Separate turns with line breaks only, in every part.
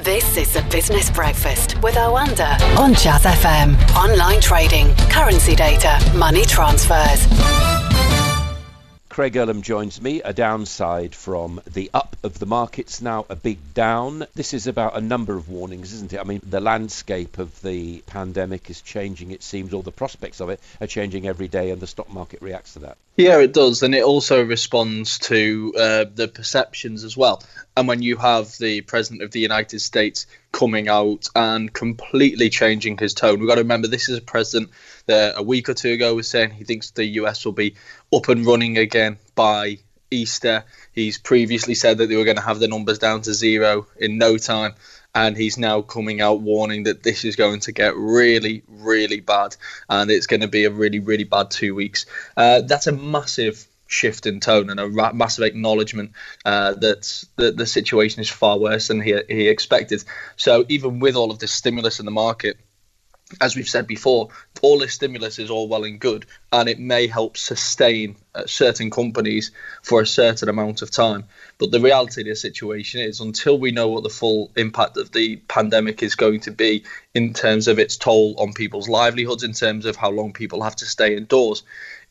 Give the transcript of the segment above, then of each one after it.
This is the Business Breakfast with Oanda on Jazz FM. Online trading, currency data, money transfers.
Craig Erlam joins me, a downside from the up of the markets, now a big down. This is about a number of warnings, isn't it? I mean, the landscape of the pandemic is changing, it seems, or the prospects of it are changing every day, and the stock market reacts to that.
Yeah, it does, and it also responds to uh, the perceptions as well. And when you have the president of the United States coming out and completely changing his tone, we've got to remember this is a president that a week or two ago was saying he thinks the US will be up and running again by Easter. He's previously said that they were going to have the numbers down to zero in no time and he's now coming out warning that this is going to get really, really bad, and it's going to be a really, really bad two weeks. Uh, that's a massive shift in tone and a ra- massive acknowledgement uh, that, that the situation is far worse than he, he expected. So even with all of this stimulus in the market, as we've said before, all this stimulus is all well and good, and it may help sustain uh, certain companies for a certain amount of time. But the reality of the situation is, until we know what the full impact of the pandemic is going to be in terms of its toll on people's livelihoods, in terms of how long people have to stay indoors,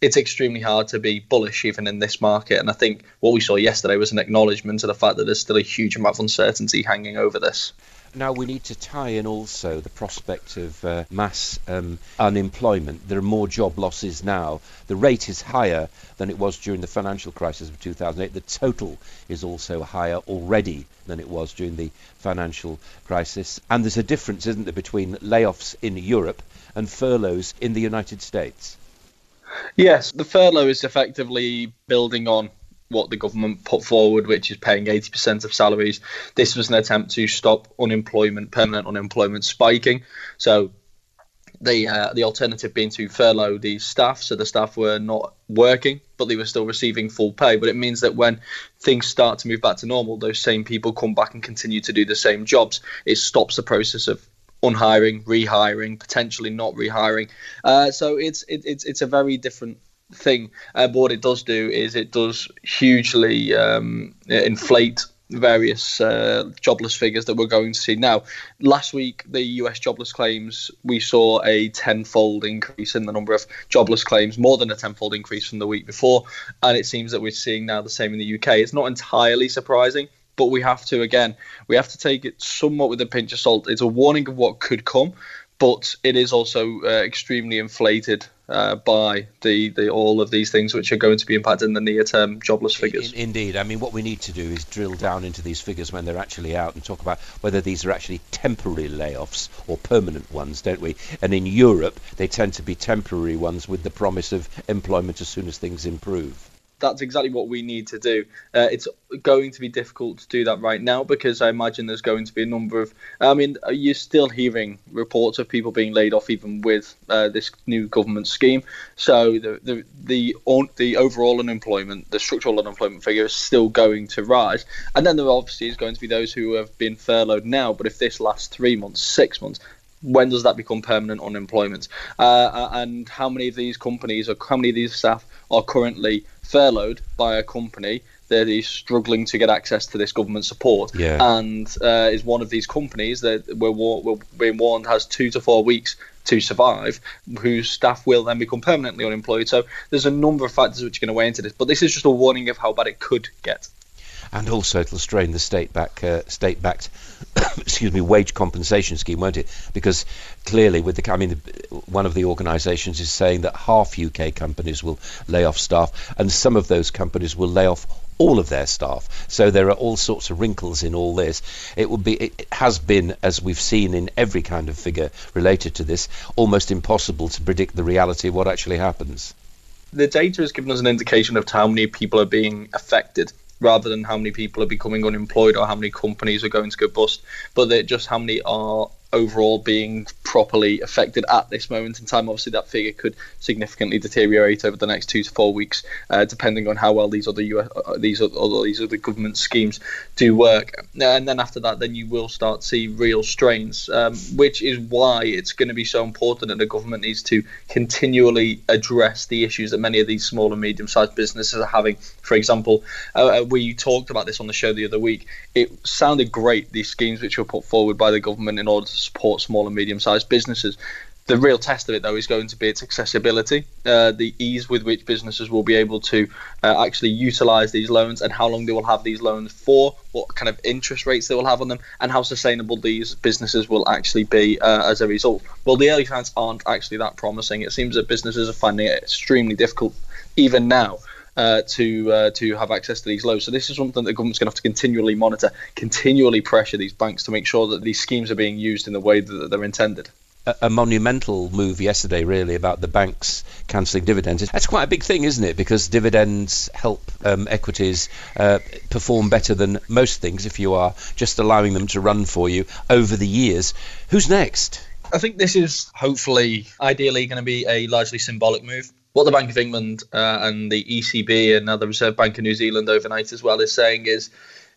it's extremely hard to be bullish even in this market. And I think what we saw yesterday was an acknowledgement of the fact that there's still a huge amount of uncertainty hanging over this.
Now we need to tie in also the prospect of uh, mass um, unemployment. There are more job losses now. The rate is higher than it was during the financial crisis of 2008. The total is also higher already than it was during the financial crisis. And there's a difference, isn't there, between layoffs in Europe and furloughs in the United States?
Yes, the furlough is effectively building on what the government put forward, which is paying 80% of salaries. This was an attempt to stop unemployment, permanent unemployment spiking. So the uh, the alternative being to furlough the staff, so the staff were not working, but they were still receiving full pay. But it means that when things start to move back to normal, those same people come back and continue to do the same jobs. It stops the process of unhiring, rehiring, potentially not rehiring. Uh, so it's it, it's it's a very different thing. Uh, but what it does do is it does hugely um, inflate various uh, jobless figures that we're going to see now. Last week, the US jobless claims, we saw a tenfold increase in the number of jobless claims, more than a tenfold increase from the week before. And it seems that we're seeing now the same in the UK. It's not entirely surprising. But we have to again, we have to take it somewhat with a pinch of salt. It's a warning of what could come, but it is also uh, extremely inflated uh, by the, the all of these things which are going to be impacting the near term jobless figures.
In, indeed, I mean what we need to do is drill down into these figures when they're actually out and talk about whether these are actually temporary layoffs or permanent ones, don't we? And in Europe, they tend to be temporary ones with the promise of employment as soon as things improve
that's exactly what we need to do. Uh, it's going to be difficult to do that right now because I imagine there's going to be a number of. I mean, are you're still hearing reports of people being laid off even with uh, this new government scheme. So the the the, the overall unemployment, the structural unemployment figure is still going to rise, and then there obviously is going to be those who have been furloughed now. But if this lasts three months, six months, when does that become permanent unemployment? Uh, and how many of these companies or how many of these staff are currently furloughed by a company that is struggling to get access to this government support
yeah.
and uh, is one of these companies that we're, we're being warned has two to four weeks to survive, whose staff will then become permanently unemployed. So there's a number of factors which are going to weigh into this, but this is just a warning of how bad it could get
and also it'll strain the state back uh, state backed excuse me wage compensation scheme won't it because clearly with the I mean one of the organisations is saying that half UK companies will lay off staff and some of those companies will lay off all of their staff. So there are all sorts of wrinkles in all this. It will be, it has been, as we've seen in every kind of figure related to this, almost impossible to predict the reality of what actually happens.
The data has given us an indication of how many people are being affected rather than how many people are becoming unemployed or how many companies are going to go bust, but that just how many are overall being properly affected at this moment in time. Obviously, that figure could significantly deteriorate over the next two to four weeks, uh, depending on how well these other US, uh, these other these other government schemes do work. And then after that, then you will start to see real strains, um, which is why it's going to be so important that the government needs to continually address the issues that many of these small and medium-sized businesses are having. For example, uh, uh we talked about this on the show the other week. It sounded great these schemes which were put forward by the government in order support small and medium-sized businesses. The real test of it, though, is going to be its accessibility, uh, the ease with which businesses will be able to uh, actually utilize these loans, and how long they will have these loans for, what kind of interest rates they will have on them, and how sustainable these businesses will actually be uh, as a result. Well, the early signs aren't actually that promising. It seems that businesses are finding it extremely difficult, even now, uh, to uh, to have access to these loans. So this is something that the government's going to have to continually monitor, continually pressure these banks to make sure that these schemes are being used in the way that they're intended.
A, a monumental move yesterday, really, about the banks cancelling dividends. That's quite a big thing, isn't it? Because dividends help um, equities uh, perform better than most things if you are just allowing them to run for you over the years. Who's next?
I think this is hopefully, ideally, going to be a largely symbolic move what the Bank of England uh, and the ECB and now the Reserve Bank of New Zealand overnight as well is saying is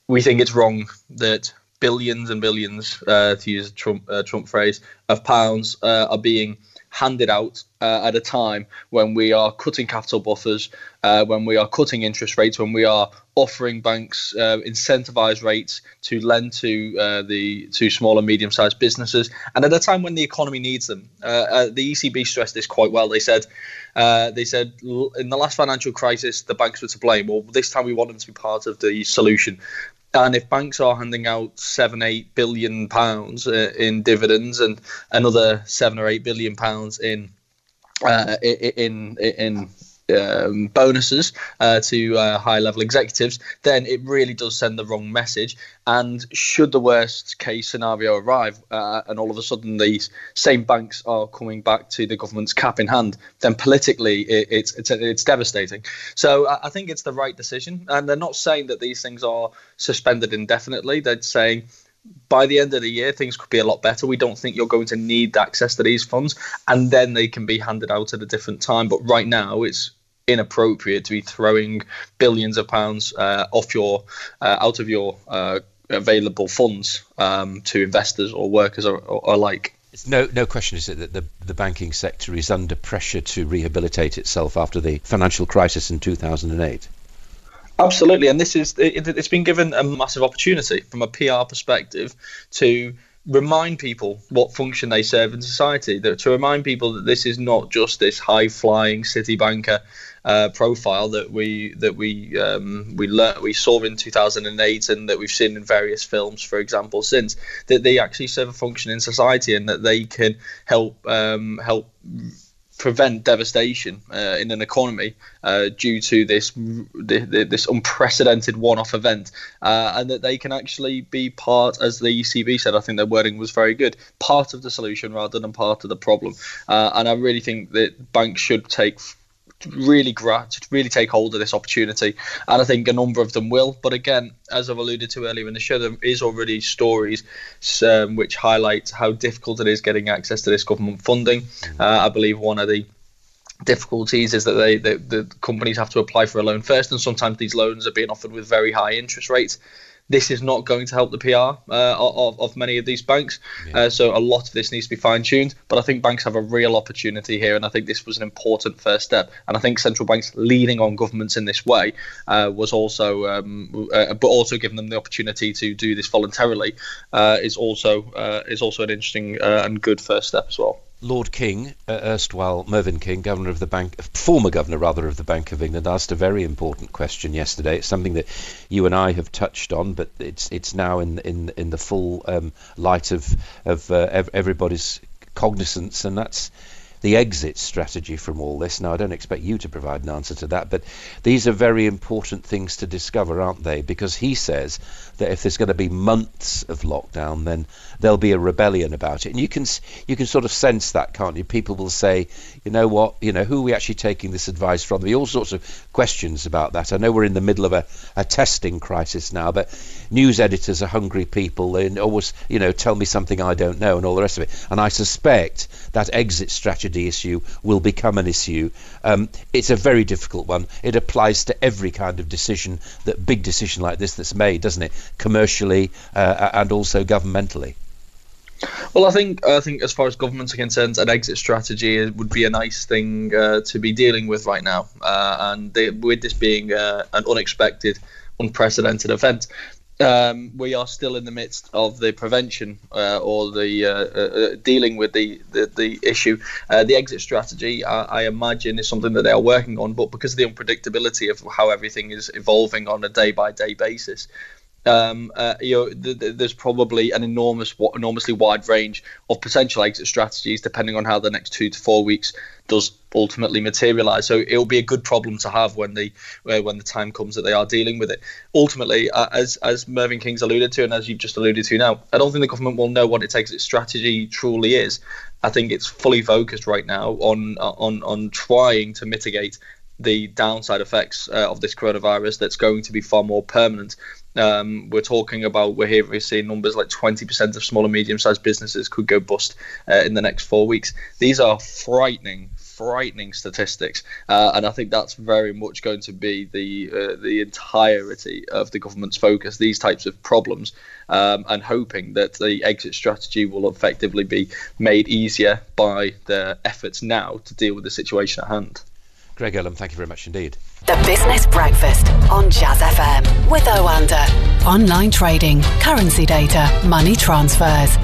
we think it's wrong that billions and billions, uh, to use a Trump, uh, Trump phrase, of pounds uh, are being handed out uh, at a time when we are cutting capital buffers, uh, when we are cutting interest rates, when we are offering banks uh, incentivized rates to lend to uh, the to small and medium sized businesses, and at a time when the economy needs them. Uh, uh, the ECB stressed this quite well. They said they said in the last financial crisis the banks were to blame. Well, this time we want them to be part of the solution. And if banks are handing out seven, eight billion pounds uh, in dividends and another seven or eight billion pounds in uh, in in um, bonuses uh, to uh, high level executives, then it really does send the wrong message. And should the worst case scenario arrive, uh, and all of a sudden these same banks are coming back to the government's cap in hand, then politically it, it's, it's it's devastating. So I think it's the right decision, and they're not saying that these things are suspended indefinitely. They're saying by the end of the year, things could be a lot better. We don't think you're going to need access to these funds, and then they can be handed out at a different time. But right now, it's inappropriate to be throwing billions of pounds uh, off your uh, out of your uh, available funds um, to investors or workers or, or, alike.
It's no no question is it that the the banking sector is under pressure to rehabilitate itself after the financial crisis in 2008.
Absolutely, and this is it, has been given a massive opportunity from a PR perspective to remind people what function they serve in society. That, to remind people that this is not just this high flying city banker uh, profile that we that we um, we learned we saw in 2008 and that we've seen in various films, for example, since that they actually serve a function in society and that they can help um, help prevent devastation uh, in an economy uh, due to this this unprecedented one-off event, uh, and that they can actually be part, as the ECB said, I think their wording was very good, part of the solution rather than part of the problem. Uh, and I really think that banks should take really grab, to really take hold of this opportunity. And I think a number of them will. But again, as I've alluded to earlier in the show, there is already stories um, which highlight how difficult it is getting access to this government funding. Mm-hmm. Uh, I believe one of the difficulties is that they the, the companies have to apply for a loan first, and sometimes these loans are being offered with very high interest rates this is not going to help the PR uh, of, of many of these banks. Yeah. Uh, so a lot of this needs to be fine tuned. But I think banks have a real opportunity here, and I think this was an important first step. And I think central banks leaning on governments in this way uh, was also, um, uh, but also giving them the opportunity to do this voluntarily uh, is also uh, is also an interesting and good first step as well.
Lord King, uh, erstwhile Mervyn King, governor of the bank, former governor rather of the Bank of England, asked a very important question yesterday. It's something that you and I have touched on, but it's it's now in in in the full um, light of of uh, everybody's cognizance, and that's the exit strategy from all this. Now, I don't expect you to provide an answer to that, but these are very important things to discover, aren't they? Because he says that if there's going to be months of lockdown, then there'll be a rebellion about it, and you can you can sort of sense that, can't you? People will say, you know what, you know, who are we actually taking this advice from? There'll be all sorts of questions about that. I know we're in the middle of a, a testing crisis now, but news editors are hungry people. They always, you know, tell me something I don't know, and all the rest of it. And I suspect that exit strategy issue will become an issue. Um, it's a very difficult one. It applies to every kind of decision, that big decision like this that's made, doesn't it? Commercially uh, and also governmentally.
Well, I think I think as far as governments are concerned, an exit strategy would be a nice thing uh, to be dealing with right now. Uh, and they, with this being uh, an unexpected, unprecedented event, um, we are still in the midst of the prevention uh, or the uh, uh, dealing with the the, the issue. Uh, the exit strategy, I, I, imagine, is something that they are working on, but because of the unpredictability of how everything is evolving on a day by day basis, um, uh, you know, th- th- there's probably an enormous, enormously wide range of potential exit strategies depending on how the next two to four weeks does ultimately materialize. So it'll be a good problem to have when the uh, when the time comes that they are dealing with it. Ultimately, uh, as as Mervyn King's alluded to, and as you've just alluded to now, I don't think the government will know what its exit strategy truly is. I think it's fully focused right now on on on trying to mitigate the downside effects uh, of this coronavirus that's going to be far more permanent um, we're talking about we're here we're seeing numbers like 20% of small and medium-sized businesses could go bust uh, in the next four weeks. These are frightening, frightening statistics, uh, and I think that's very much going to be the uh, the entirety of the government's focus. These types of problems, um, and hoping that the exit strategy will effectively be made easier by their efforts now to deal with the situation at hand.
Craig Erlam, thank you very much indeed.
The Business Breakfast on Jazz FM with Oanda. Online trading, currency data, money transfers.